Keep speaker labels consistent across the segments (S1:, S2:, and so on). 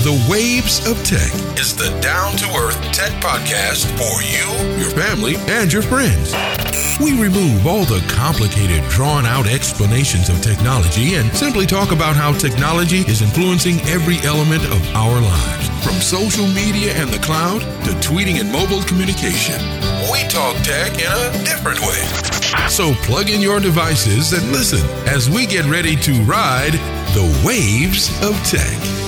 S1: The Waves of Tech is the down to earth tech podcast for you, your family, and your friends. We remove all the complicated, drawn out explanations of technology and simply talk about how technology is influencing every element of our lives, from social media and the cloud to tweeting and mobile communication. We talk tech in a different way. So plug in your devices and listen as we get ready to ride the waves of tech.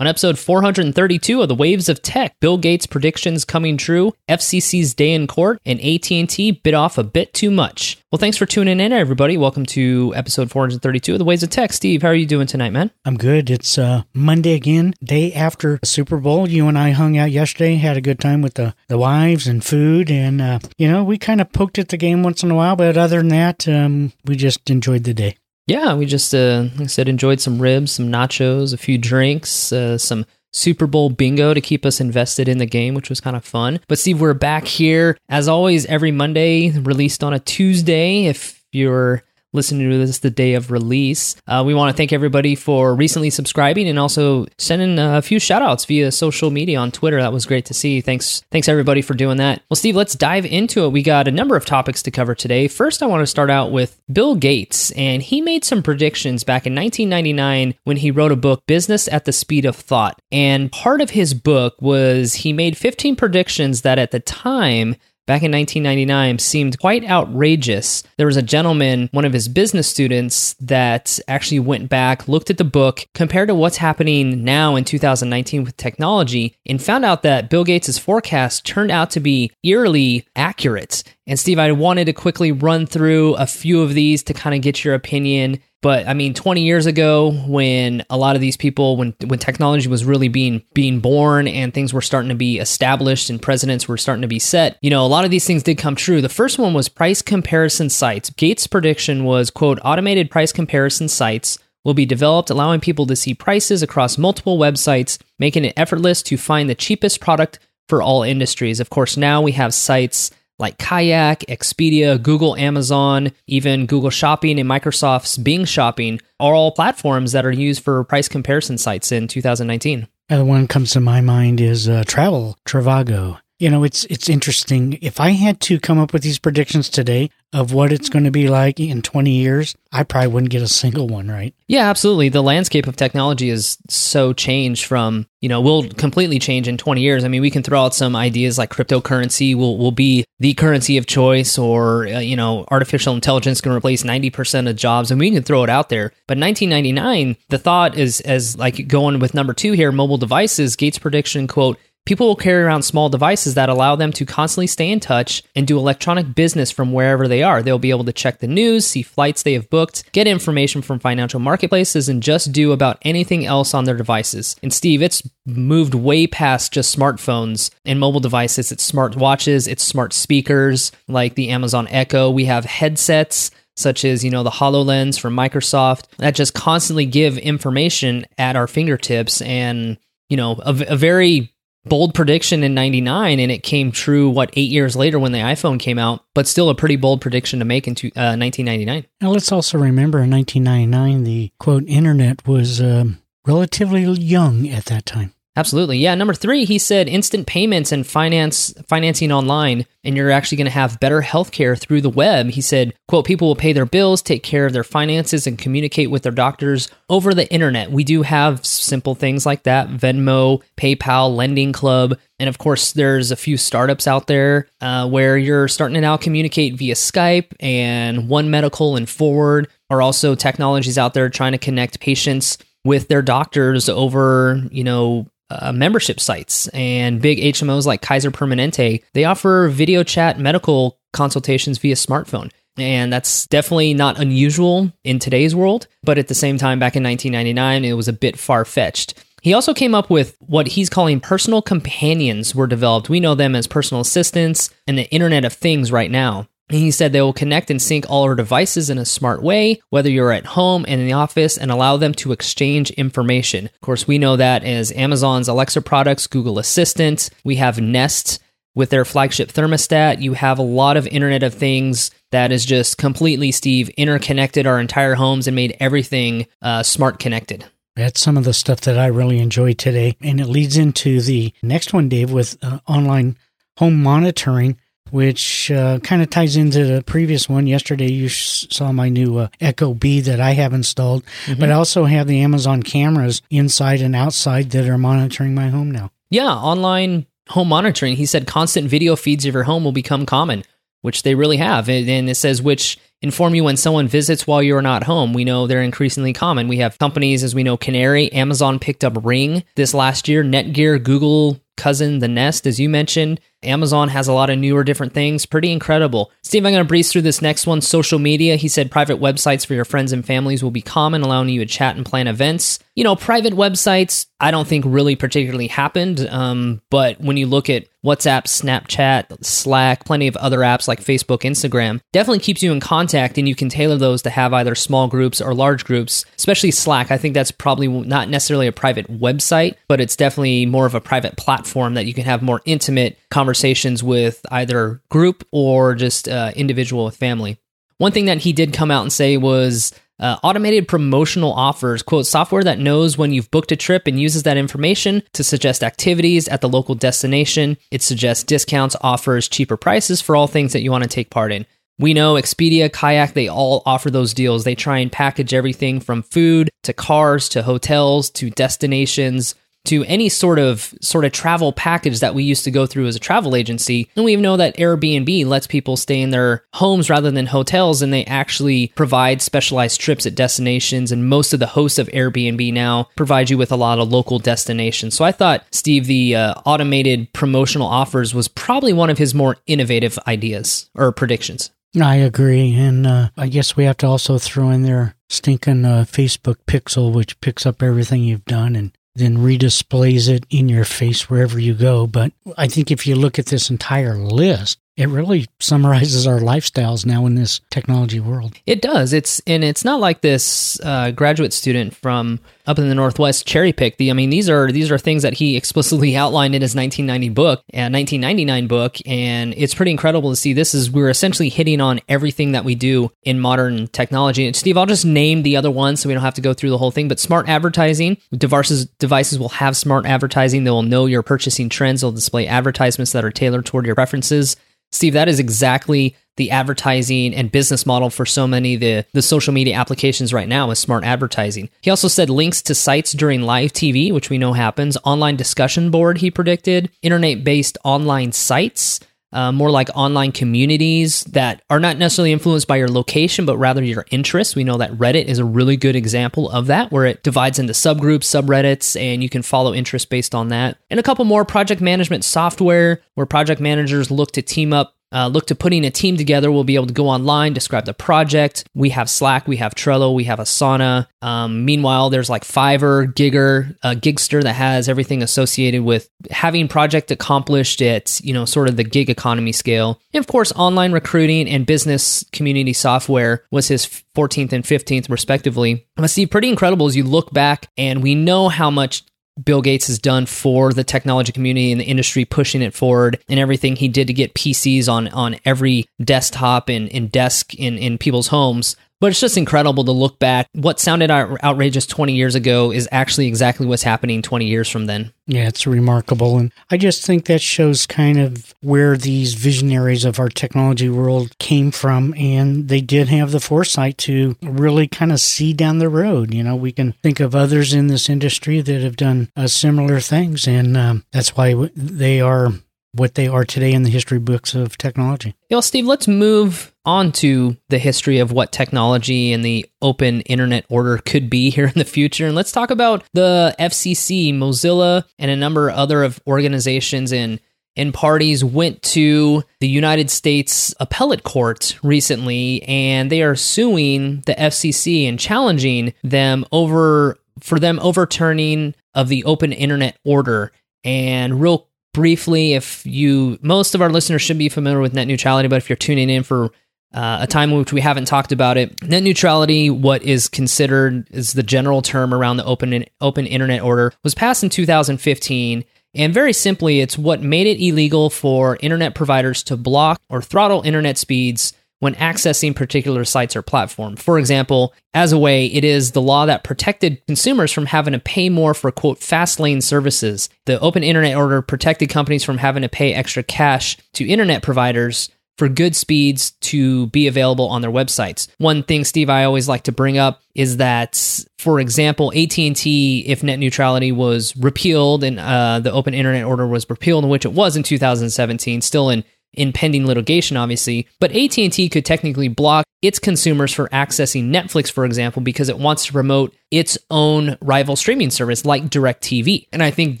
S2: On episode 432 of the Waves of Tech, Bill Gates' predictions coming true, FCC's day in court, and AT&T bit off a bit too much. Well, thanks for tuning in, everybody. Welcome to episode 432 of the Waves of Tech. Steve, how are you doing tonight, man?
S3: I'm good. It's uh, Monday again, day after Super Bowl. You and I hung out yesterday, had a good time with the, the wives and food, and uh, you know we kind of poked at the game once in a while, but other than that, um, we just enjoyed the day.
S2: Yeah, we just, uh, like I said, enjoyed some ribs, some nachos, a few drinks, uh, some Super Bowl bingo to keep us invested in the game, which was kind of fun. But Steve, we're back here as always every Monday, released on a Tuesday. If you're listening to this the day of release. Uh, we want to thank everybody for recently subscribing and also sending a few shout outs via social media on Twitter. That was great to see. Thanks, thanks everybody for doing that. Well, Steve, let's dive into it. We got a number of topics to cover today. First, I want to start out with Bill Gates, and he made some predictions back in 1999 when he wrote a book, Business at the Speed of Thought. And part of his book was he made 15 predictions that at the time back in 1999 seemed quite outrageous. There was a gentleman, one of his business students, that actually went back, looked at the book, compared to what's happening now in 2019 with technology, and found out that Bill Gates' forecast turned out to be eerily accurate. And Steve, I wanted to quickly run through a few of these to kind of get your opinion. But I mean, 20 years ago, when a lot of these people, when when technology was really being being born and things were starting to be established and presidents were starting to be set, you know, a lot of these things did come true. The first one was price comparison sites. Gates' prediction was quote automated price comparison sites will be developed, allowing people to see prices across multiple websites, making it effortless to find the cheapest product for all industries. Of course, now we have sites like Kayak, Expedia, Google, Amazon, even Google Shopping and Microsoft's Bing Shopping are all platforms that are used for price comparison sites in 2019.
S3: And the one that comes to my mind is uh, Travel Trivago. You know, it's it's interesting. If I had to come up with these predictions today of what it's going to be like in 20 years, I probably wouldn't get a single one right.
S2: Yeah, absolutely. The landscape of technology is so changed from, you know, will completely change in 20 years. I mean, we can throw out some ideas like cryptocurrency will, will be the currency of choice or, uh, you know, artificial intelligence can replace 90% of jobs and we can throw it out there. But 1999, the thought is as like going with number two here, mobile devices, Gates prediction, quote, People will carry around small devices that allow them to constantly stay in touch and do electronic business from wherever they are. They'll be able to check the news, see flights they have booked, get information from financial marketplaces, and just do about anything else on their devices. And Steve, it's moved way past just smartphones and mobile devices. It's smart watches, it's smart speakers like the Amazon Echo. We have headsets such as you know the HoloLens from Microsoft that just constantly give information at our fingertips and you know a, a very bold prediction in 99 and it came true what 8 years later when the iPhone came out but still a pretty bold prediction to make in uh, 1999
S3: Now, let's also remember in 1999, the quote, internet was um, relatively young at that time.
S2: Absolutely. Yeah, number 3 he said instant payments and finance financing online and you're actually going to have better healthcare through the web. He said, quote, people will pay their bills, take care of their finances and communicate with their doctors over the internet. We do have simple things like that, Venmo, PayPal, Lending Club, and of course, there's a few startups out there uh, where you're starting to now communicate via Skype and One Medical and Forward are also technologies out there trying to connect patients with their doctors over, you know, uh, membership sites and big HMOs like Kaiser Permanente. They offer video chat medical consultations via smartphone. And that's definitely not unusual in today's world. But at the same time, back in 1999, it was a bit far fetched. He also came up with what he's calling personal companions were developed. We know them as personal assistants and the Internet of Things right now. He said they will connect and sync all our devices in a smart way, whether you're at home and in the office, and allow them to exchange information. Of course, we know that as Amazon's Alexa products, Google Assistant, we have Nest with their flagship thermostat. You have a lot of Internet of Things that is just completely, Steve, interconnected our entire homes and made everything uh, smart connected.
S3: That's some of the stuff that I really enjoy today. And it leads into the next one, Dave, with uh, online home monitoring, which uh, kind of ties into the previous one. Yesterday, you saw my new uh, ecobee that I have installed, mm-hmm. but I also have the Amazon cameras inside and outside that are monitoring my home now.
S2: Yeah, online home monitoring. He said constant video feeds of your home will become common, which they really have. And it says which inform you when someone visits while you're not home. We know they're increasingly common. We have companies, as we know, Canary, Amazon picked up Ring this last year, Netgear, Google cousin, the Nest, as you mentioned. Amazon has a lot of newer different things. Pretty incredible. Steve, I'm going to breeze through this next one. Social media. He said private websites for your friends and families will be common, allowing you to chat and plan events. You know, private websites, I don't think really particularly happened. Um, but when you look at WhatsApp, Snapchat, Slack, plenty of other apps like Facebook, Instagram, definitely keeps you in contact and you can tailor those to have either small groups or large groups, especially Slack. I think that's probably not necessarily a private website, but it's definitely more of a private platform that you can have more intimate conversations with either group or just uh, individual with family. One thing that he did come out and say was uh, automated promotional offers, quote, software that knows when you've booked a trip and uses that information to suggest activities at the local destination. It suggests discounts, offers, cheaper prices for all things that you want to take part in. We know Expedia, Kayak, they all offer those deals. They try and package everything from food to cars to hotels to destinations to any sort of sort of travel package that we used to go through as a travel agency. And we know that Airbnb lets people stay in their homes rather than hotels and they actually provide specialized trips at destinations and most of the hosts of Airbnb now provide you with a lot of local destinations. So I thought Steve the uh, automated promotional offers was probably one of his more innovative ideas or predictions.
S3: I agree. And uh, I guess we have to also throw in there stinking uh, Facebook Pixel, which picks up everything you've done and then redisplays it in your face wherever you go. But I think if you look at this entire list, it really summarizes our lifestyles now in this technology world.
S2: It does. It's and it's not like this uh, graduate student from up in the Northwest cherry picked. The I mean these are these are things that he explicitly outlined in his 1990 book, and 1999 book, and it's pretty incredible to see. This is we're essentially hitting on everything that we do in modern technology. And Steve, I'll just name the other ones so we don't have to go through the whole thing. But smart advertising devices devices will have smart advertising. They will know your purchasing trends. They'll display advertisements that are tailored toward your preferences. Steve, that is exactly the advertising and business model for so many the the social media applications right now is smart advertising. He also said links to sites during live TV, which we know happens, online discussion board he predicted, internet-based online sites, uh, more like online communities that are not necessarily influenced by your location, but rather your interests. We know that Reddit is a really good example of that, where it divides into subgroups, subreddits, and you can follow interests based on that. And a couple more project management software where project managers look to team up uh, look to putting a team together. We'll be able to go online, describe the project. We have Slack, we have Trello, we have Asana. Um, meanwhile, there's like Fiverr, Gigger, uh, Gigster that has everything associated with having project accomplished at you know sort of the gig economy scale. And of course, online recruiting and business community software was his 14th and 15th respectively. Must see pretty incredible as you look back, and we know how much Bill Gates has done for the technology community and the industry, pushing it forward, and everything he did to get PCs on on every desktop and, and desk in in people's homes. But it's just incredible to look back. What sounded outrageous 20 years ago is actually exactly what's happening 20 years from then.
S3: Yeah, it's remarkable. And I just think that shows kind of where these visionaries of our technology world came from. And they did have the foresight to really kind of see down the road. You know, we can think of others in this industry that have done uh, similar things. And um, that's why they are what they are today in the history books of technology.
S2: Yo, Steve, let's move on to the history of what technology and the open internet order could be here in the future. And let's talk about the FCC, Mozilla, and a number of other of organizations and and parties went to the United States appellate court recently and they are suing the FCC and challenging them over for them overturning of the open internet order. And real briefly, if you, most of our listeners should be familiar with net neutrality, but if you're tuning in for uh, a time in which we haven't talked about it, net neutrality, what is considered is the general term around the open open internet order, was passed in 2015. And very simply, it's what made it illegal for internet providers to block or throttle internet speeds when accessing particular sites or platform. For example, as a way, it is the law that protected consumers from having to pay more for quote fast lane services. The open internet order protected companies from having to pay extra cash to internet providers for good speeds to be available on their websites. One thing Steve I always like to bring up is that for example, AT&T if net neutrality was repealed and uh, the open internet order was repealed in which it was in 2017 still in in pending litigation obviously but AT&T could technically block its consumers for accessing Netflix for example because it wants to promote its own rival streaming service like DirecTV. And I think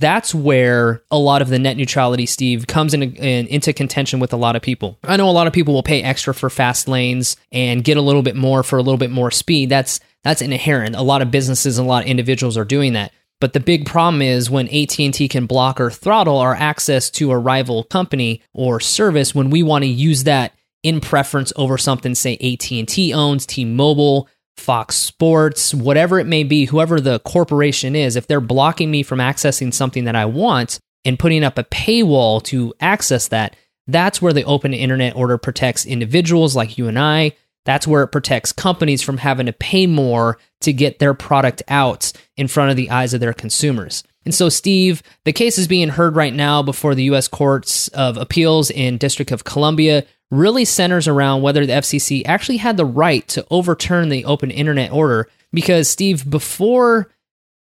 S2: that's where a lot of the net neutrality Steve comes in, in, into contention with a lot of people. I know a lot of people will pay extra for fast lanes and get a little bit more for a little bit more speed. That's that's inherent. A lot of businesses and a lot of individuals are doing that but the big problem is when AT&T can block or throttle our access to a rival company or service when we want to use that in preference over something say AT&T owns, T-Mobile, Fox Sports, whatever it may be, whoever the corporation is, if they're blocking me from accessing something that I want and putting up a paywall to access that, that's where the open internet order protects individuals like you and I that's where it protects companies from having to pay more to get their product out in front of the eyes of their consumers. And so, Steve, the case is being heard right now before the U.S. Courts of Appeals in District of Columbia. Really centers around whether the FCC actually had the right to overturn the open internet order. Because, Steve, before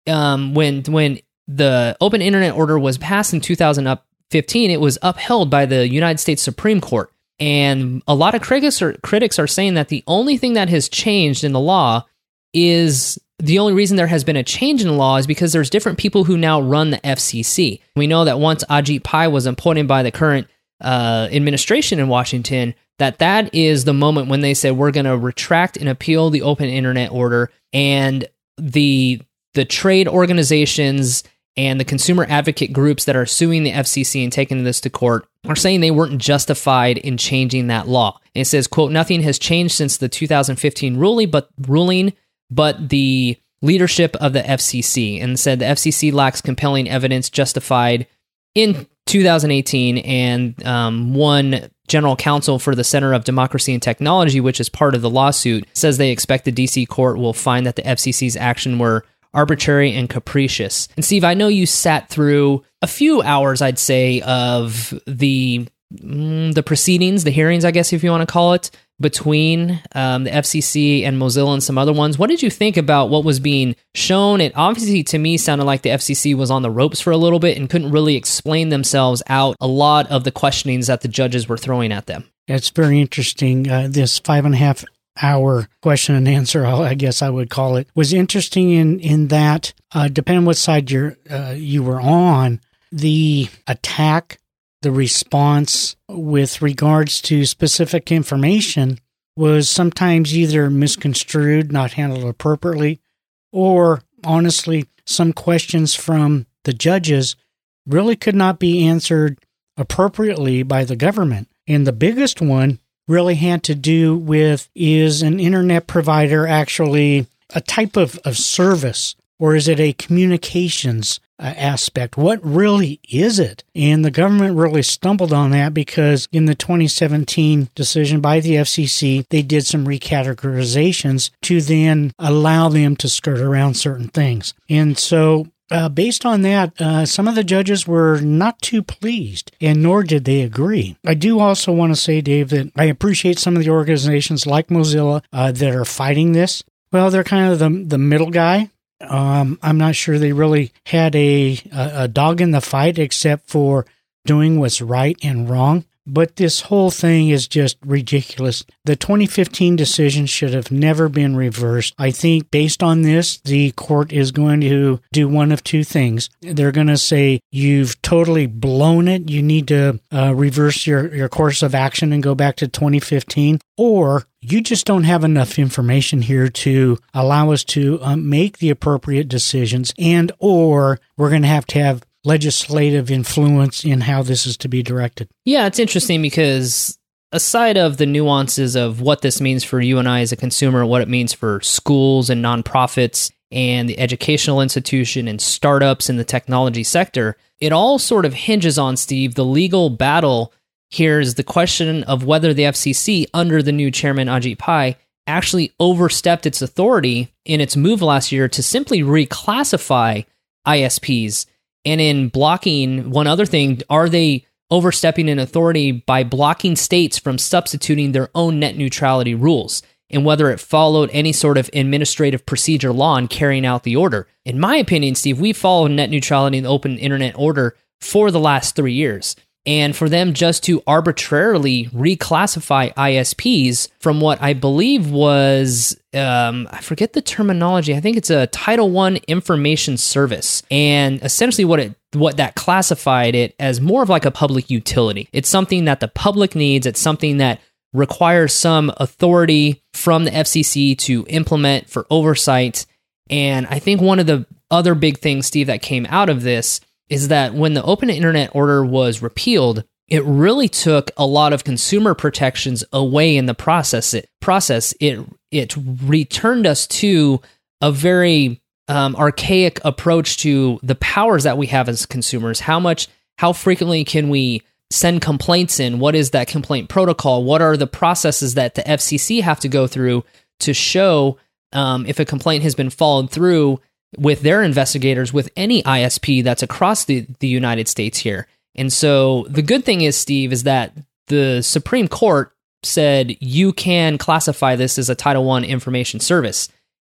S2: um, when when the open internet order was passed in 2015, it was upheld by the United States Supreme Court. And a lot of critics are, critics are saying that the only thing that has changed in the law is the only reason there has been a change in the law is because there's different people who now run the FCC. We know that once Ajit Pai was appointed by the current uh, administration in Washington, that that is the moment when they said we're going to retract and appeal the open internet order, and the the trade organizations and the consumer advocate groups that are suing the FCC and taking this to court are saying they weren't justified in changing that law. And it says, quote, nothing has changed since the 2015 ruling, but ruling, but the leadership of the FCC and said the FCC lacks compelling evidence justified in 2018 and um, one general counsel for the Center of Democracy and Technology, which is part of the lawsuit, says they expect the DC court will find that the FCC's action were arbitrary and capricious. And Steve, I know you sat through a few hours, I'd say, of the mm, the proceedings, the hearings, I guess if you want to call it, between um, the FCC and Mozilla and some other ones. What did you think about what was being shown? It obviously, to me, sounded like the FCC was on the ropes for a little bit and couldn't really explain themselves out a lot of the questionings that the judges were throwing at them.
S3: It's very interesting. Uh, this five and a half hour question and answer, I guess I would call it, was interesting in in that uh, depending on what side you're uh, you were on, the attack, the response with regards to specific information was sometimes either misconstrued, not handled appropriately, or honestly, some questions from the judges really could not be answered appropriately by the government. And the biggest one really had to do with is an internet provider actually a type of, of service or is it a communications uh, aspect? What really is it? And the government really stumbled on that because in the 2017 decision by the FCC, they did some recategorizations to then allow them to skirt around certain things. And so uh, based on that, uh, some of the judges were not too pleased, and nor did they agree. I do also want to say, Dave, that I appreciate some of the organizations like Mozilla uh, that are fighting this. Well, they're kind of the the middle guy. Um, I'm not sure they really had a, a a dog in the fight, except for doing what's right and wrong. But this whole thing is just ridiculous. The 2015 decision should have never been reversed. I think based on this, the court is going to do one of two things. They're going to say, you've totally blown it. You need to uh, reverse your, your course of action and go back to 2015. Or you just don't have enough information here to allow us to um, make the appropriate decisions and or we're going to have to have legislative influence in how this is to be directed.
S2: Yeah, it's interesting because aside of the nuances of what this means for you and I as a consumer, what it means for schools and nonprofits and the educational institution and startups in the technology sector, it all sort of hinges on, Steve, the legal battle Here's the question of whether the FCC, under the new chairman Ajit Pai, actually overstepped its authority in its move last year to simply reclassify ISPs. And in blocking one other thing, are they overstepping in authority by blocking states from substituting their own net neutrality rules? And whether it followed any sort of administrative procedure law in carrying out the order. In my opinion, Steve, we followed net neutrality and open internet order for the last three years and for them just to arbitrarily reclassify ISPs from what I believe was um, I forget the terminology. I think it's a Title One information service, and essentially what it what that classified it as more of like a public utility. It's something that the public needs. It's something that requires some authority from the FCC to implement for oversight. And I think one of the other big things, Steve, that came out of this is that when the open internet order was repealed, it really took a lot of consumer protections away in the process. It process it it returned us to a very um, archaic approach to the powers that we have as consumers. How much, how frequently can we send complaints in? What is that complaint protocol? What are the processes that the FCC have to go through to show um, if a complaint has been followed through with their investigators with any ISP that's across the, the United States here. And so the good thing is, Steve, is that the Supreme Court said you can classify this as a Title I information service.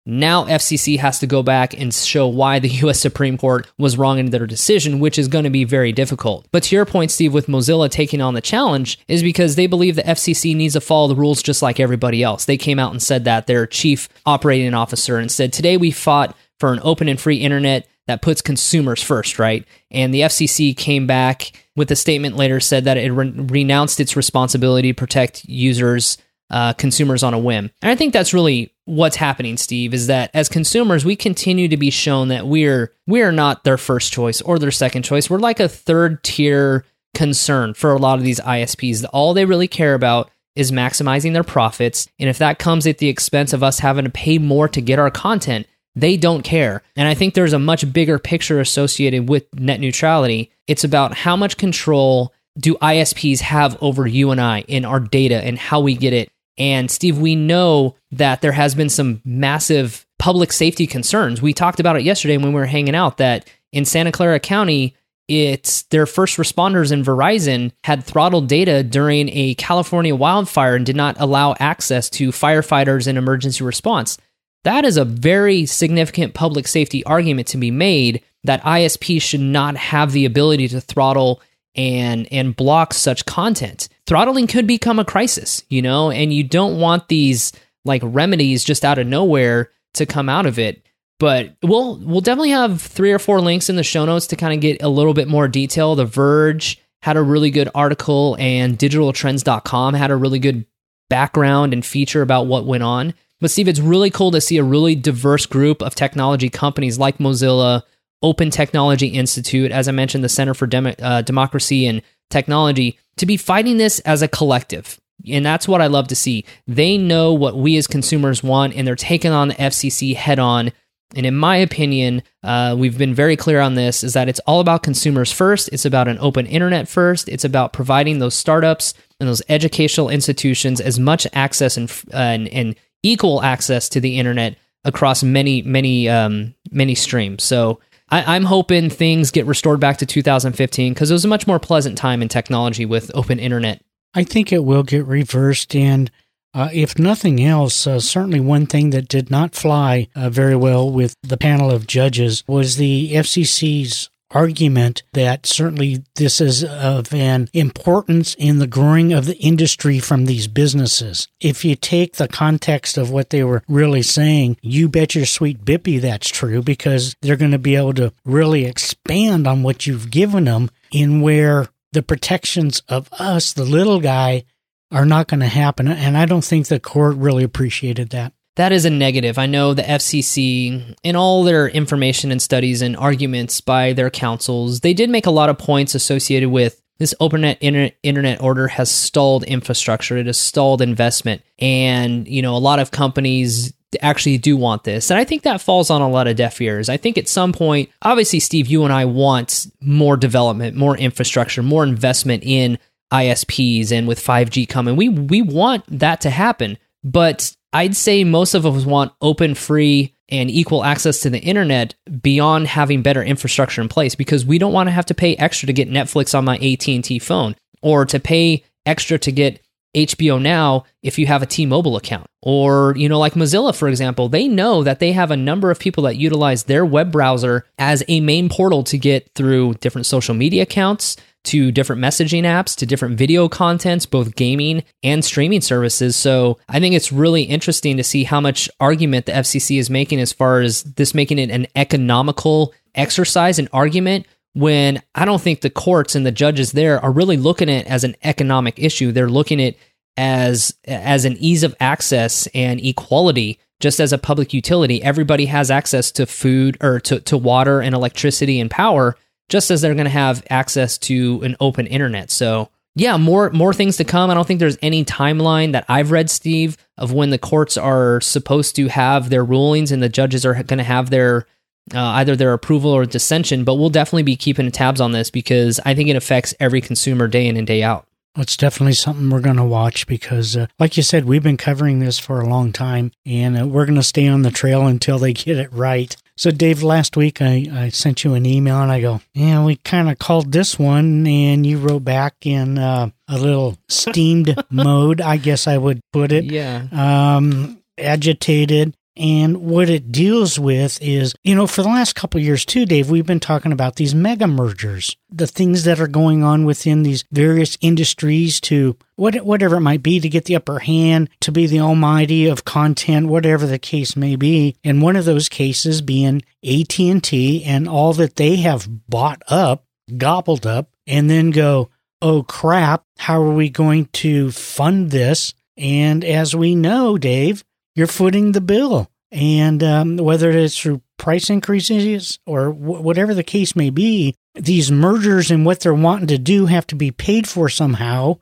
S2: Now FCC has to go back and show why the US Supreme Court was wrong in their decision, which is going to be very difficult. But to your point, Steve, with Mozilla taking on the challenge, is because they believe the FCC needs to follow the rules just like everybody else. They came out and said that, their chief operating officer, and said, Today we fought for an open and free internet that puts consumers first, right? And the FCC came back with a statement later said that it re- renounced its responsibility to protect users, uh, consumers on a whim. And I think that's really what's happening, Steve, is that as consumers, we continue to be shown that we're we are not their first choice or their second choice. We're like a third tier concern for a lot of these ISPs. All they really care about is maximizing their profits. And if that comes at the expense of us having to pay more to get our content, they don't care. And I think there's a much bigger picture associated with net neutrality. It's about how much control do ISPs have over you and I in our data and how we get it. And Steve, we know that there has been some massive public safety concerns. We talked about it yesterday when we were hanging out that in Santa Clara County, it's their first responders in Verizon had throttled data during a California wildfire and did not allow access to firefighters and emergency response. That is a very significant public safety argument to be made that ISPs should not have the ability to throttle and and block such content. Throttling could become a crisis, you know, and you don't want these like remedies just out of nowhere to come out of it. But we'll we'll definitely have three or four links in the show notes to kind of get a little bit more detail. The Verge had a really good article and digitaltrends.com had a really good background and feature about what went on. But Steve, it's really cool to see a really diverse group of technology companies like Mozilla, Open Technology Institute, as I mentioned, the Center for Demo- uh, Democracy and Technology, to be fighting this as a collective. And that's what I love to see. They know what we as consumers want, and they're taking on the FCC head on. And in my opinion, uh, we've been very clear on this: is that it's all about consumers first. It's about an open internet first. It's about providing those startups and those educational institutions as much access and uh, and, and equal access to the internet across many, many, um, many streams. So I, am hoping things get restored back to 2015 because it was a much more pleasant time in technology with open internet.
S3: I think it will get reversed. And uh, if nothing else, uh, certainly one thing that did not fly uh, very well with the panel of judges was the FCC's argument that certainly this is of an importance in the growing of the industry from these businesses. If you take the context of what they were really saying, you bet your sweet bippy that's true because they're going to be able to really expand on what you've given them in where the protections of us, the little guy, are not going to happen. And I don't think the court really appreciated that
S2: that is a negative. I know the FCC, in all their information and studies and arguments by their counsels, they did make a lot of points associated with this open internet order has stalled infrastructure. It has stalled investment. And, you know, a lot of companies actually do want this. And I think that falls on a lot of deaf ears. I think at some point, obviously, Steve, you and I want more development, more infrastructure, more investment in ISPs and with 5G coming. We we want that to happen, but I'd say most of us want open, free, and equal access to the internet beyond having better infrastructure in place because we don't want to have to pay extra to get Netflix on my AT&T phone or to pay extra to get HBO Now if you have a T-Mobile account. Or, you know, like Mozilla for example, they know that they have a number of people that utilize their web browser as a main portal to get through different social media accounts, to different messaging apps, to different video contents, both gaming and streaming services. So I think it's really interesting to see how much argument the FCC is making as far as this making it an economical exercise, and argument when I don't think the courts and the judges there are really looking at it as an economic issue. They're looking at it as as an ease of access and equality just as a public utility everybody has access to food or to, to water and electricity and power just as they're going to have access to an open internet. So, yeah, more more things to come. I don't think there's any timeline that I've read, Steve, of when the courts are supposed to have their rulings and the judges are going to have their uh, either their approval or dissension. But we'll definitely be keeping tabs on this because I think it affects every consumer day in and day out.
S3: It's definitely something we're going to watch because, uh, like you said, we've been covering this for a long time and uh, we're going to stay on the trail until they get it right. So, Dave, last week I, I sent you an email and I go, Yeah, we kind of called this one. And you wrote back in uh, a little steamed mode, I guess I would put it.
S2: Yeah.
S3: Um, agitated and what it deals with is, you know, for the last couple years too, Dave, we've been talking about these mega mergers, the things that are going on within these various industries to what, whatever it might be to get the upper hand, to be the almighty of content, whatever the case may be. And one of those cases being AT&T and all that they have bought up, gobbled up, and then go, oh crap, how are we going to fund this? And as we know, Dave, you're footing the bill. And um, whether it's through price increases or w- whatever the case may be, these mergers and what they're wanting to do have to be paid for somehow.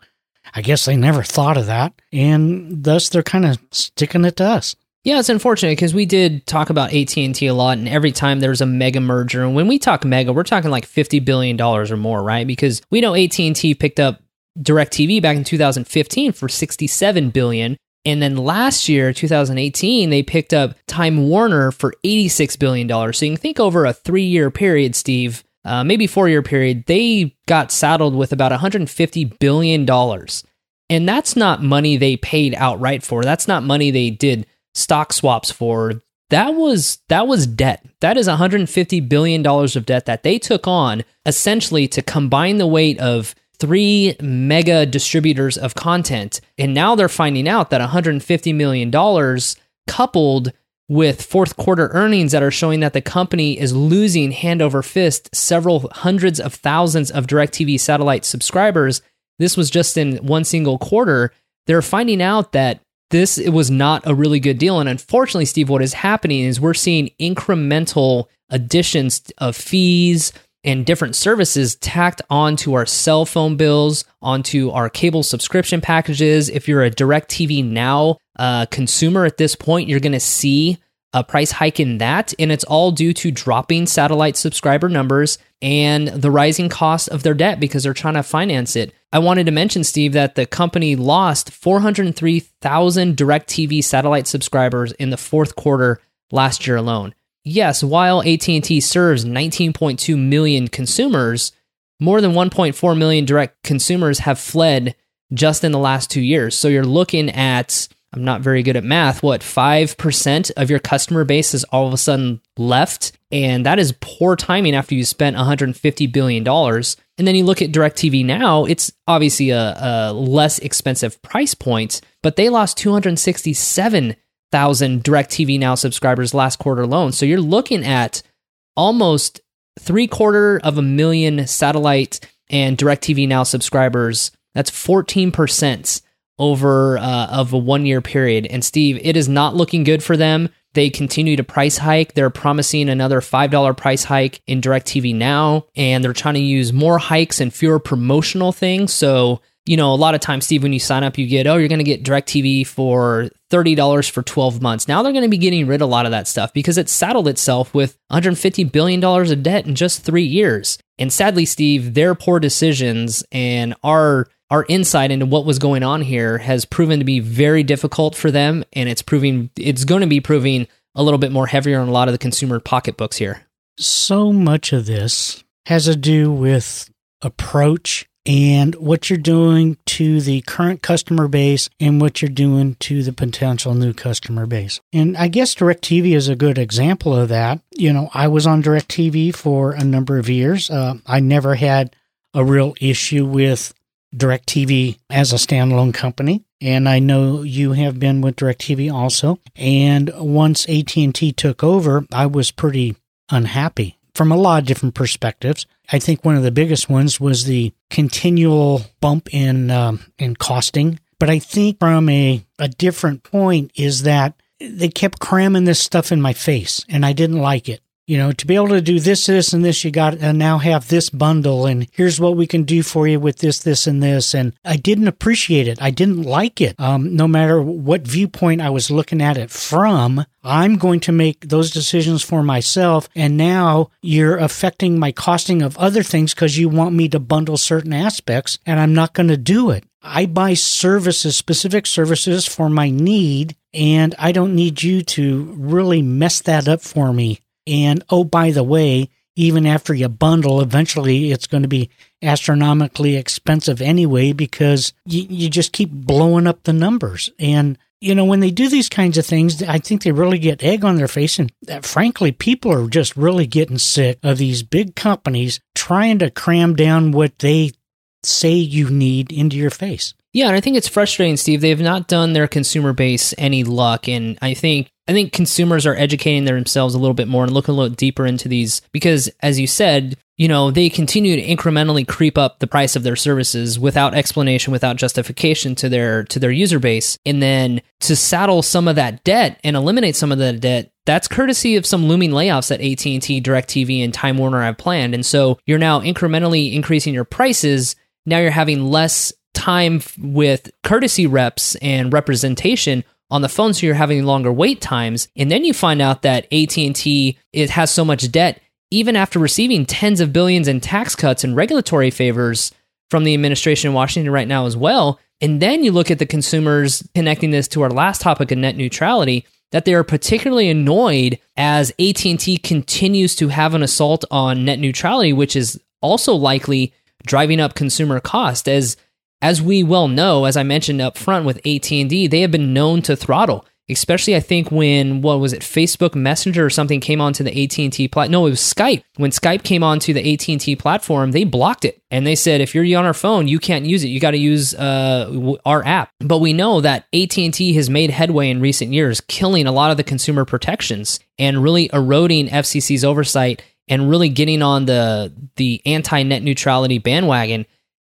S3: I guess they never thought of that. And thus they're kind of sticking it to us.
S2: Yeah, it's unfortunate because we did talk about AT&T a lot and every time there's a mega merger and when we talk mega, we're talking like 50 billion dollars or more, right? Because we know AT&T picked up DirecTV back in 2015 for 67 billion and then last year, 2018, they picked up Time Warner for $86 billion. So you can think over a three year period, Steve, uh, maybe four year period, they got saddled with about $150 billion. And that's not money they paid outright for. That's not money they did stock swaps for. That was that was debt. That is 150 billion dollars of debt that they took on essentially to combine the weight of three mega distributors of content. And now they're finding out that $150 million coupled with fourth quarter earnings that are showing that the company is losing hand over fist several hundreds of thousands of DirecTV satellite subscribers. This was just in one single quarter. They're finding out that this was not a really good deal. And unfortunately, Steve, what is happening is we're seeing incremental additions of fees, and different services tacked onto our cell phone bills, onto our cable subscription packages. If you're a DirecTV Now uh, consumer at this point, you're going to see a price hike in that. And it's all due to dropping satellite subscriber numbers and the rising cost of their debt because they're trying to finance it. I wanted to mention, Steve, that the company lost 403,000 DirecTV satellite subscribers in the fourth quarter last year alone yes, while AT&T serves 19.2 million consumers, more than 1.4 million direct consumers have fled just in the last 2 years. So you're looking at I'm not very good at math. What, 5% of your customer base is all of a sudden left? And that is poor timing after you spent $150 billion. And then you look at DirecTV Now, it's obviously a, a less expensive price point, but they lost 267 thousand DirecTV Now subscribers last quarter alone. So you're looking at almost three quarter of a million satellite and DirecTV Now subscribers. That's 14% over uh, of a one year period. And Steve, it is not looking good for them. They continue to price hike. They're promising another $5 price hike in DirecTV Now, and they're trying to use more hikes and fewer promotional things. So you know, a lot of times, Steve, when you sign up, you get, oh, you're going to get DirecTV for $30 for 12 months. Now they're going to be getting rid of a lot of that stuff because it saddled itself with $150 billion of debt in just three years. And sadly, Steve, their poor decisions and our our insight into what was going on here has proven to be very difficult for them, and it's proving it's going to be proving a little bit more heavier on a lot of the consumer pocketbooks here.
S3: So much of this has to do with approach and what you're doing to the current customer base and what you're doing to the potential new customer base. And I guess DirecTV is a good example of that. You know, I was on DirecTV for a number of years. Uh, I never had a real issue with DirecTV as a standalone company. And I know you have been with DirecTV also. And once AT&T took over, I was pretty unhappy from a lot of different perspectives. I think one of the biggest ones was the continual bump in um, in costing. But I think from a, a different point is that they kept cramming this stuff in my face, and I didn't like it. You know, to be able to do this, this, and this, you got to now have this bundle, and here's what we can do for you with this, this, and this. And I didn't appreciate it. I didn't like it. Um, no matter what viewpoint I was looking at it from, I'm going to make those decisions for myself. And now you're affecting my costing of other things because you want me to bundle certain aspects, and I'm not going to do it. I buy services, specific services for my need, and I don't need you to really mess that up for me and oh, by the way, even after you bundle, eventually it's going to be astronomically expensive anyway because you, you just keep blowing up the numbers. And, you know, when they do these kinds of things, I think they really get egg on their face. And uh, frankly, people are just really getting sick of these big companies trying to cram down what they say you need into your face.
S2: Yeah, and I think it's frustrating, Steve. They've not done their consumer base any luck, and I think I think consumers are educating themselves a little bit more and looking a little deeper into these because, as you said, you know they continue to incrementally creep up the price of their services without explanation, without justification to their to their user base, and then to saddle some of that debt and eliminate some of that debt. That's courtesy of some looming layoffs that AT&T, DirecTV, and Time Warner have planned. And so you're now incrementally increasing your prices. Now you're having less time with courtesy reps and representation on the phone so you're having longer wait times. And then you find out that AT&T it has so much debt even after receiving tens of billions in tax cuts and regulatory favors from the administration in Washington right now as well. And then you look at the consumers connecting this to our last topic of net neutrality that they are particularly annoyed as AT&T continues to have an assault on net neutrality which is also likely driving up consumer cost as as we well know, as I mentioned up front with AT&T, they have been known to throttle. Especially, I think when what was it, Facebook Messenger or something came onto the AT&T platform. No, it was Skype. When Skype came onto the AT&T platform, they blocked it and they said, if you're on our phone, you can't use it. You got to use uh, our app. But we know that AT&T has made headway in recent years, killing a lot of the consumer protections and really eroding FCC's oversight and really getting on the the anti net neutrality bandwagon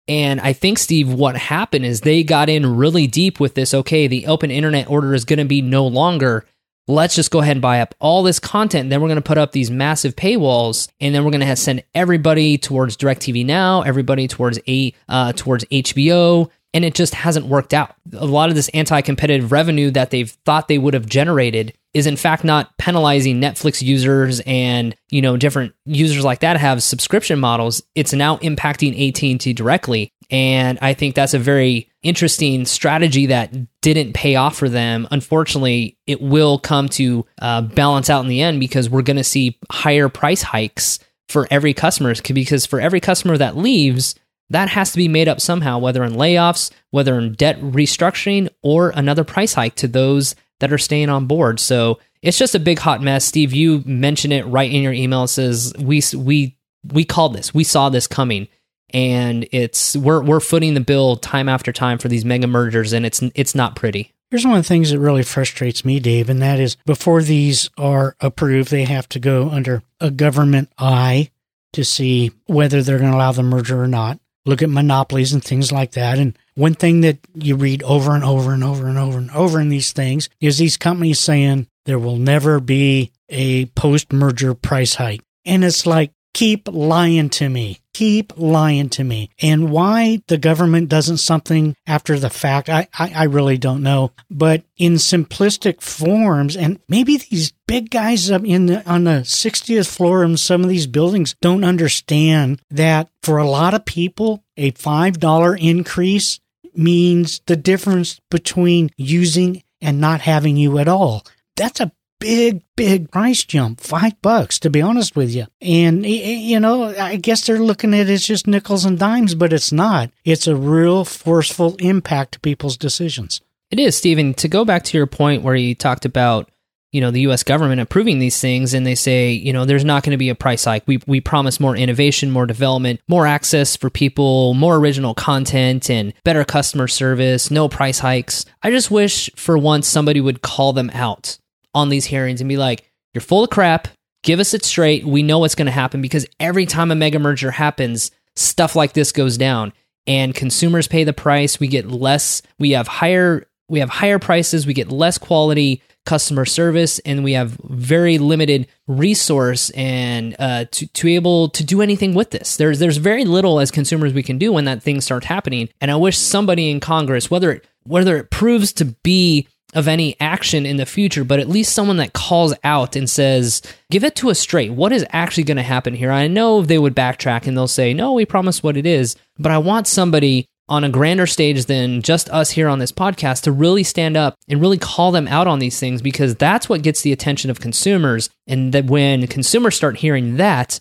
S2: and I think, Steve, what happened is they got in really deep with this. Okay, the open internet order is going to be no longer. Let's just go ahead and buy up all this content. Then we're going to put up these massive paywalls, and then we're going to send everybody towards DirecTV Now, everybody towards a uh, towards HBO, and it just hasn't worked out. A lot of this anti-competitive revenue that they've thought they would have generated is in fact not penalizing Netflix users and, you know, different users like that have subscription models. It's now impacting AT&T directly. And I think that's a very interesting strategy that didn't pay off for them. Unfortunately, it will come to uh, balance out in the end because we're going to see higher price hikes for every customer because for every customer that leaves, that has to be made up somehow, whether in layoffs, whether in debt restructuring, or another price hike to those that are staying on board. So it's just a big hot mess. Steve, you mentioned it right in your email. It says we we we called this, we saw this coming, and it's we're we're footing the bill time after time for these mega mergers, and it's it's not pretty.
S3: Here's one of the things that really frustrates me, Dave, and that is before these are approved, they have to go under a government eye to see whether they're going to allow the merger or not look at monopolies and things like that. And one thing that you read over and over and over and over and over in these things is these companies saying there will never be a post merger price hike. And it's like, keep lying to me. Keep lying to me. And why the government doesn't something after the fact, I, I, I really don't know. But in simplistic forms, and maybe these big guys up in the, on the 60th floor in some of these buildings don't understand that for a lot of people, a $5 increase means the difference between using and not having you at all. That's a big, big price jump, five bucks, to be honest with you. And, you know, I guess they're looking at it as just nickels and dimes, but it's not. It's a real forceful impact to people's decisions.
S2: It is, Stephen. To go back to your point where you talked about, you know, the U.S. government approving these things, and they say, you know, there's not going to be a price hike. We we promise more innovation, more development, more access for people, more original content, and better customer service. No price hikes. I just wish for once somebody would call them out on these hearings and be like, you're full of crap. Give us it straight. We know what's going to happen because every time a mega merger happens, stuff like this goes down and consumers pay the price. We get less, we have higher, we have higher prices, we get less quality customer service, and we have very limited resource and uh, to to able to do anything with this. There's there's very little as consumers we can do when that thing starts happening. And I wish somebody in Congress, whether it whether it proves to be of any action in the future, but at least someone that calls out and says, give it to us straight. What is actually going to happen here? I know they would backtrack and they'll say, no, we promise what it is, but I want somebody on a grander stage than just us here on this podcast to really stand up and really call them out on these things because that's what gets the attention of consumers. And that when consumers start hearing that,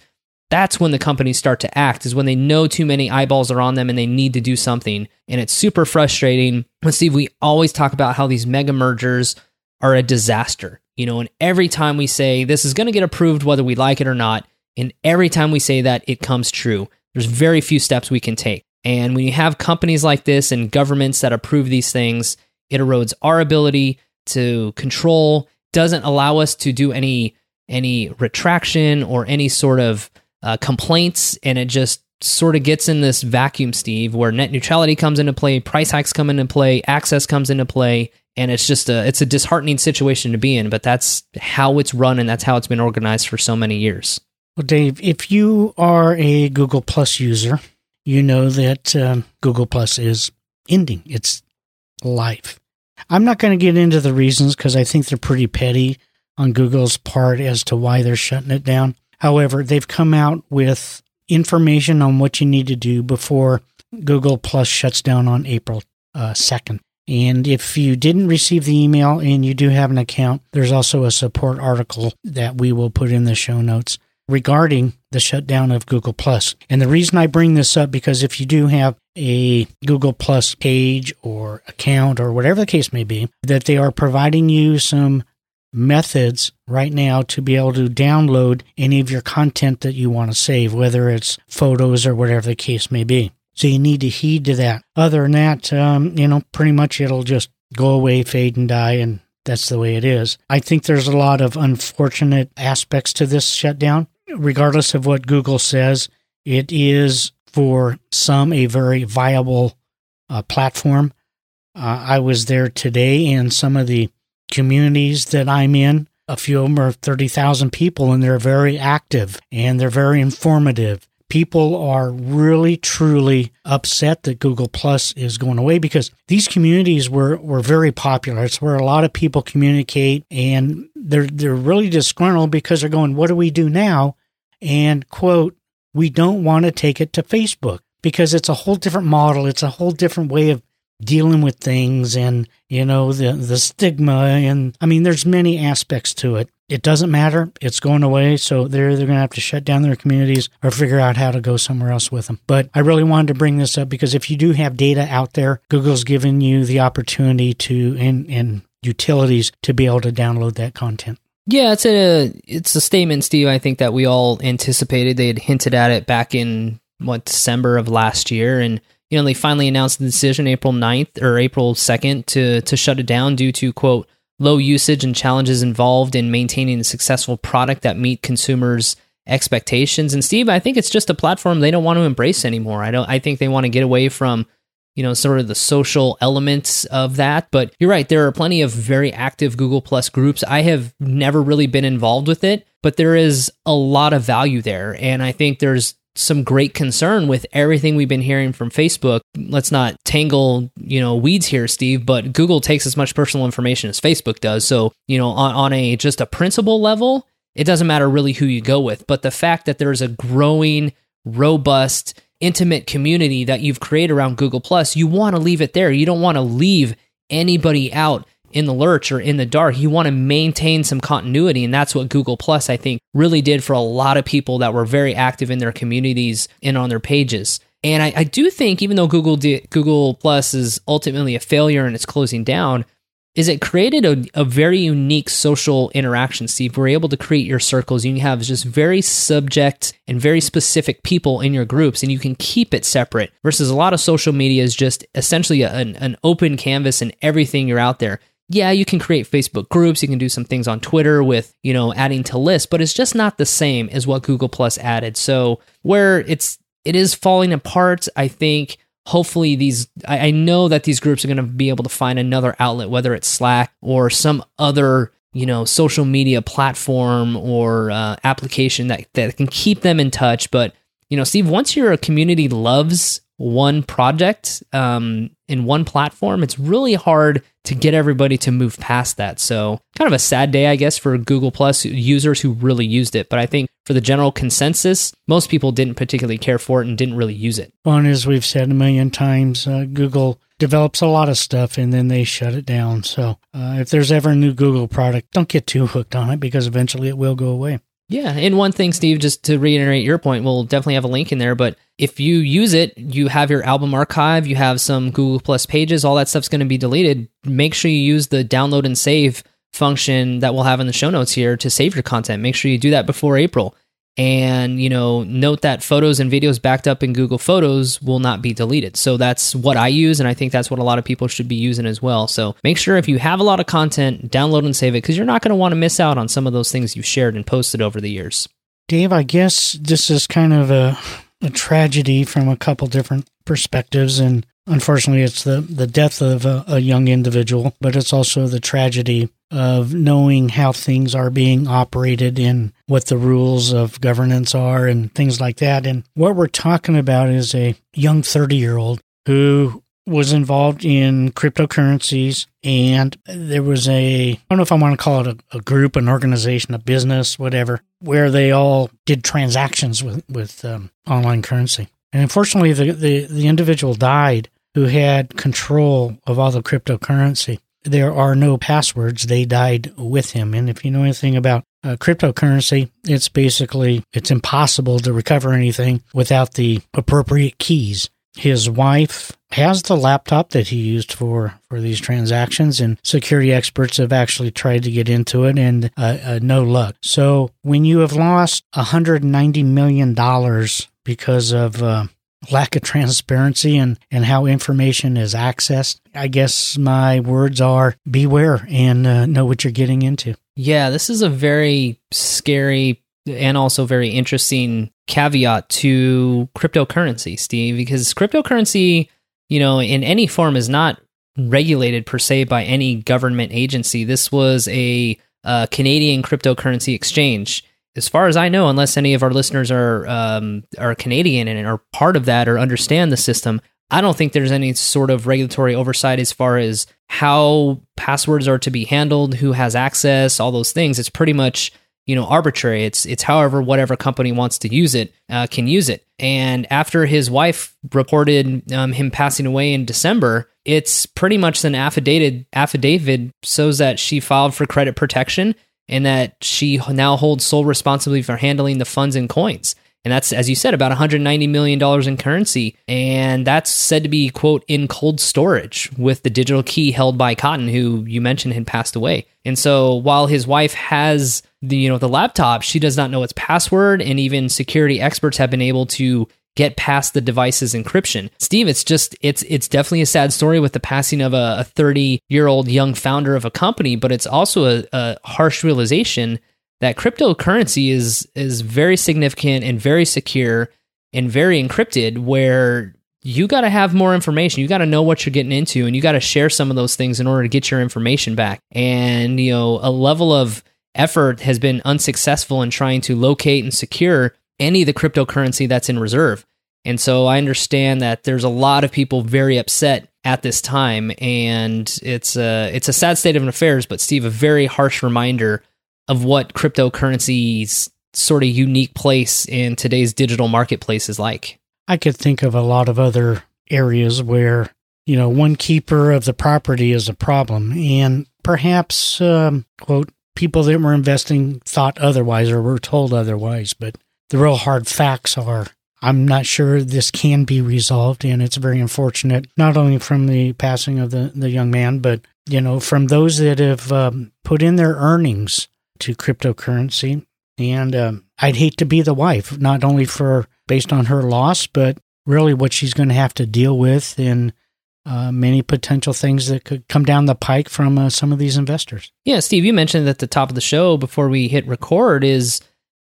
S2: that's when the companies start to act is when they know too many eyeballs are on them and they need to do something. And it's super frustrating. But steve we always talk about how these mega mergers are a disaster you know and every time we say this is going to get approved whether we like it or not and every time we say that it comes true. There's very few steps we can take and when you have companies like this and governments that approve these things it erodes our ability to control doesn't allow us to do any any retraction or any sort of uh, complaints, and it just sort of gets in this vacuum, Steve, where net neutrality comes into play, price hikes come into play, access comes into play, and it's just a it's a disheartening situation to be in. But that's how it's run, and that's how it's been organized for so many years.
S3: Well, Dave, if you are a Google Plus user, you know that um, Google Plus is ending its life. I'm not going to get into the reasons because I think they're pretty petty on Google's part as to why they're shutting it down. However, they've come out with information on what you need to do before Google Plus shuts down on April uh, 2nd. And if you didn't receive the email and you do have an account, there's also a support article that we will put in the show notes regarding the shutdown of Google Plus. And the reason I bring this up because if you do have a Google Plus page or account or whatever the case may be, that they are providing you some methods right now to be able to download any of your content that you want to save, whether it's photos or whatever the case may be. So you need to heed to that. Other than that, um, you know, pretty much it'll just go away, fade and die, and that's the way it is. I think there's a lot of unfortunate aspects to this shutdown. Regardless of what Google says, it is for some a very viable uh, platform. Uh, I was there today, and some of the communities that I'm in. A few of them are 30,000 people and they're very active and they're very informative. People are really, truly upset that Google Plus is going away because these communities were, were very popular. It's where a lot of people communicate and they're, they're really disgruntled because they're going, what do we do now? And quote, we don't want to take it to Facebook because it's a whole different model. It's a whole different way of dealing with things and you know the the stigma and I mean there's many aspects to it. It doesn't matter. It's going away, so they're either going to have to shut down their communities or figure out how to go somewhere else with them. But I really wanted to bring this up because if you do have data out there, Google's given you the opportunity to and and utilities to be able to download that content.
S2: Yeah, it's a it's a statement, Steve. I think that we all anticipated. They had hinted at it back in what December of last year, and you know, they finally announced the decision April 9th or April 2nd to, to shut it down due to, quote, low usage and challenges involved in maintaining a successful product that meet consumers' expectations. And Steve, I think it's just a platform they don't want to embrace anymore. I don't I think they want to get away from you know, sort of the social elements of that. But you're right, there are plenty of very active Google Plus groups. I have never really been involved with it, but there is a lot of value there. And I think there's some great concern with everything we've been hearing from Facebook. Let's not tangle, you know, weeds here, Steve, but Google takes as much personal information as Facebook does. So, you know, on, on a just a principle level, it doesn't matter really who you go with. But the fact that there's a growing, robust, intimate community that you've created around Google Plus, you want to leave it there. You don't want to leave anybody out in the lurch or in the dark. You want to maintain some continuity. And that's what Google Plus, I think, really did for a lot of people that were very active in their communities and on their pages. And I, I do think, even though Google did, Google Plus is ultimately a failure and it's closing down, is it created a, a very unique social interaction, Steve. We're able to create your circles. You have just very subject and very specific people in your groups, and you can keep it separate versus a lot of social media is just essentially an, an open canvas and everything you're out there yeah, you can create Facebook groups, you can do some things on Twitter with, you know, adding to lists, but it's just not the same as what Google Plus added. So where it's it is falling apart, I think hopefully these I, I know that these groups are gonna be able to find another outlet, whether it's Slack or some other you know social media platform or uh, application that, that can keep them in touch but you know steve once your community loves one project um, in one platform it's really hard to get everybody to move past that. So, kind of a sad day, I guess, for Google Plus users who really used it. But I think for the general consensus, most people didn't particularly care for it and didn't really use it.
S3: Well, and as we've said a million times, uh, Google develops a lot of stuff and then they shut it down. So, uh, if there's ever a new Google product, don't get too hooked on it because eventually it will go away.
S2: Yeah. And one thing, Steve, just to reiterate your point, we'll definitely have a link in there. But if you use it, you have your album archive, you have some Google Plus pages, all that stuff's going to be deleted. Make sure you use the download and save function that we'll have in the show notes here to save your content. Make sure you do that before April and you know note that photos and videos backed up in google photos will not be deleted. So that's what i use and i think that's what a lot of people should be using as well. So make sure if you have a lot of content download and save it because you're not going to want to miss out on some of those things you've shared and posted over the years.
S3: Dave i guess this is kind of a, a tragedy from a couple different perspectives and unfortunately it's the, the death of a, a young individual but it's also the tragedy of knowing how things are being operated and what the rules of governance are and things like that. And what we're talking about is a young 30 year old who was involved in cryptocurrencies and there was a I don't know if I want to call it a, a, group, an organization, a business, whatever, where they all did transactions with with um, online currency. And unfortunately, the, the the individual died who had control of all the cryptocurrency there are no passwords. They died with him. And if you know anything about uh, cryptocurrency, it's basically it's impossible to recover anything without the appropriate keys. His wife has the laptop that he used for for these transactions, and security experts have actually tried to get into it, and uh, uh, no luck. So when you have lost 190 million dollars because of uh, lack of transparency and, and how information is accessed. I guess my words are beware and uh, know what you're getting into.
S2: Yeah, this is a very scary and also very interesting caveat to cryptocurrency, Steve, because cryptocurrency, you know, in any form is not regulated per se by any government agency. This was a, a Canadian cryptocurrency exchange as far as I know, unless any of our listeners are um, are Canadian and are part of that or understand the system, I don't think there's any sort of regulatory oversight as far as how passwords are to be handled, who has access, all those things. It's pretty much you know arbitrary. It's it's however whatever company wants to use it uh, can use it. And after his wife reported um, him passing away in December, it's pretty much an affidavit affidavit shows that she filed for credit protection and that she now holds sole responsibility for handling the funds and coins. And that's, as you said, about $190 million in currency. And that's said to be, quote, in cold storage with the digital key held by Cotten, who you mentioned had passed away. And so while his wife has the, you know, the laptop, she does not know its password. And even security experts have been able to get past the device's encryption. Steve, it's just it's it's definitely a sad story with the passing of a 30 year old young founder of a company, but it's also a, a harsh realization that cryptocurrency is is very significant and very secure and very encrypted where you got to have more information. You got to know what you're getting into and you got to share some of those things in order to get your information back. And, you know, a level of effort has been unsuccessful in trying to locate and secure any of the cryptocurrency that's in reserve. And so I understand that there's a lot of people very upset at this time and it's a it's a sad state of affairs, but Steve a very harsh reminder of what cryptocurrency's sort of unique place in today's digital marketplace is like.
S3: I could think of a lot of other areas where, you know, one keeper of the property is a problem. And perhaps, um, quote, people that were investing thought otherwise or were told otherwise. But the real hard facts are I'm not sure this can be resolved. And it's very unfortunate, not only from the passing of the, the young man, but, you know, from those that have um, put in their earnings to cryptocurrency. And um, I'd hate to be the wife, not only for based on her loss, but really what she's going to have to deal with in uh, many potential things that could come down the pike from uh, some of these investors.
S2: Yeah, Steve, you mentioned at the top of the show before we hit record is,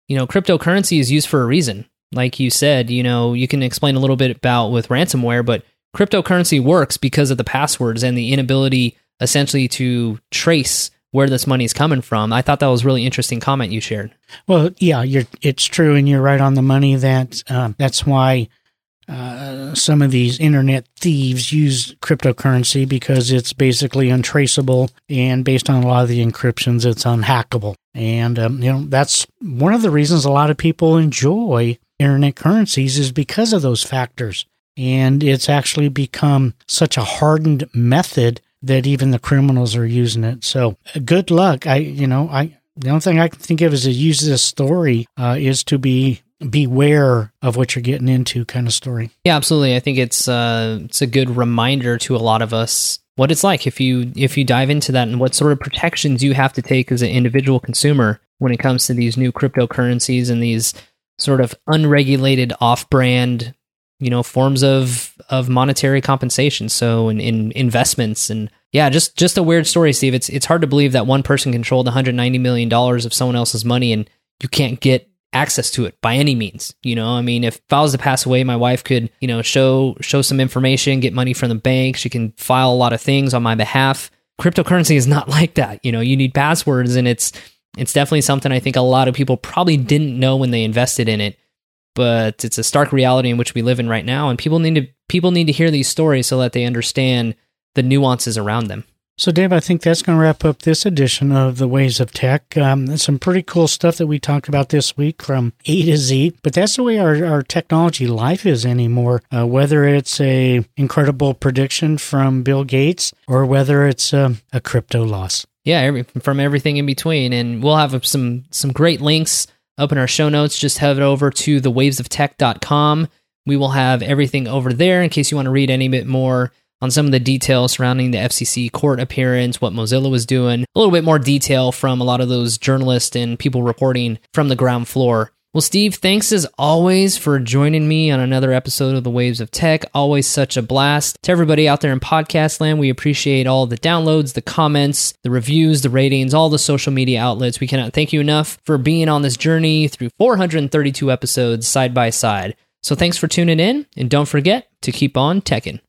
S2: you know, cryptocurrency is used for a reason. Like you said, you know, you can explain a little bit about with ransomware, but cryptocurrency works because of the passwords and the inability essentially to trace where this money is coming from. I thought that was really interesting comment you shared.
S3: Well, yeah, you're it's true, and you're right on the money. That um, that's why uh, some of these internet thieves use cryptocurrency because it's basically untraceable, and based on a lot of the encryptions, it's unhackable. And um, you know that's one of the reasons a lot of people enjoy internet currencies is because of those factors. And it's actually become such a hardened method that even the criminals are using it. So good luck. I, you know, I, the only thing I can think of is to use this story uh, is to be beware of what you're getting into kind of story.
S2: Yeah, absolutely. I think it's uh, it's a good reminder to a lot of us what it's like if you if you dive into that and what sort of protections you have to take as an individual consumer when it comes to these new cryptocurrencies and these sort of unregulated off-brand you know forms of of monetary compensation so in, in investments and yeah just just a weird story steve it's it's hard to believe that one person controlled 190 million dollars of someone else's money and you can't get access to it by any means you know? I mean if, i was to pass away my wife could you know show show some information get money from the bank. She can file a lot of things on my behalf. Cryptocurrency is not like that you know? You need passwords and it's it's definitely something i think a lot of people probably didn't know when they invested in it but it's a stark reality in which we live in right now and people need to people need to hear these stories so that they understand the nuances around them
S3: so dave i think that's going to wrap up this edition of the waves of tech um, some pretty cool stuff that we talked about this week from a to z but that's the way our, our technology life is anymore uh, whether it's a incredible prediction from bill gates or whether it's a crypto loss
S2: yeah every, from everything in between and we'll have some some great links up in our show notes. Just head over to thewavesoftech.com. We will have everything over there in case you want to read any bit more on some of the details surrounding the FCC court appearance, what Mozilla was doing, a little bit more detail from a lot of those journalists and people reporting from the ground floor. Well, Steve, thanks as always for joining me on another episode of the Waves of Tech. Always such a blast. To everybody out there in podcast land, we appreciate all the downloads, the comments, the reviews, the ratings, all the social media outlets. We cannot thank you enough for being on this journey through 432 episodes side by side. So thanks for tuning in, and don't forget to keep on teching.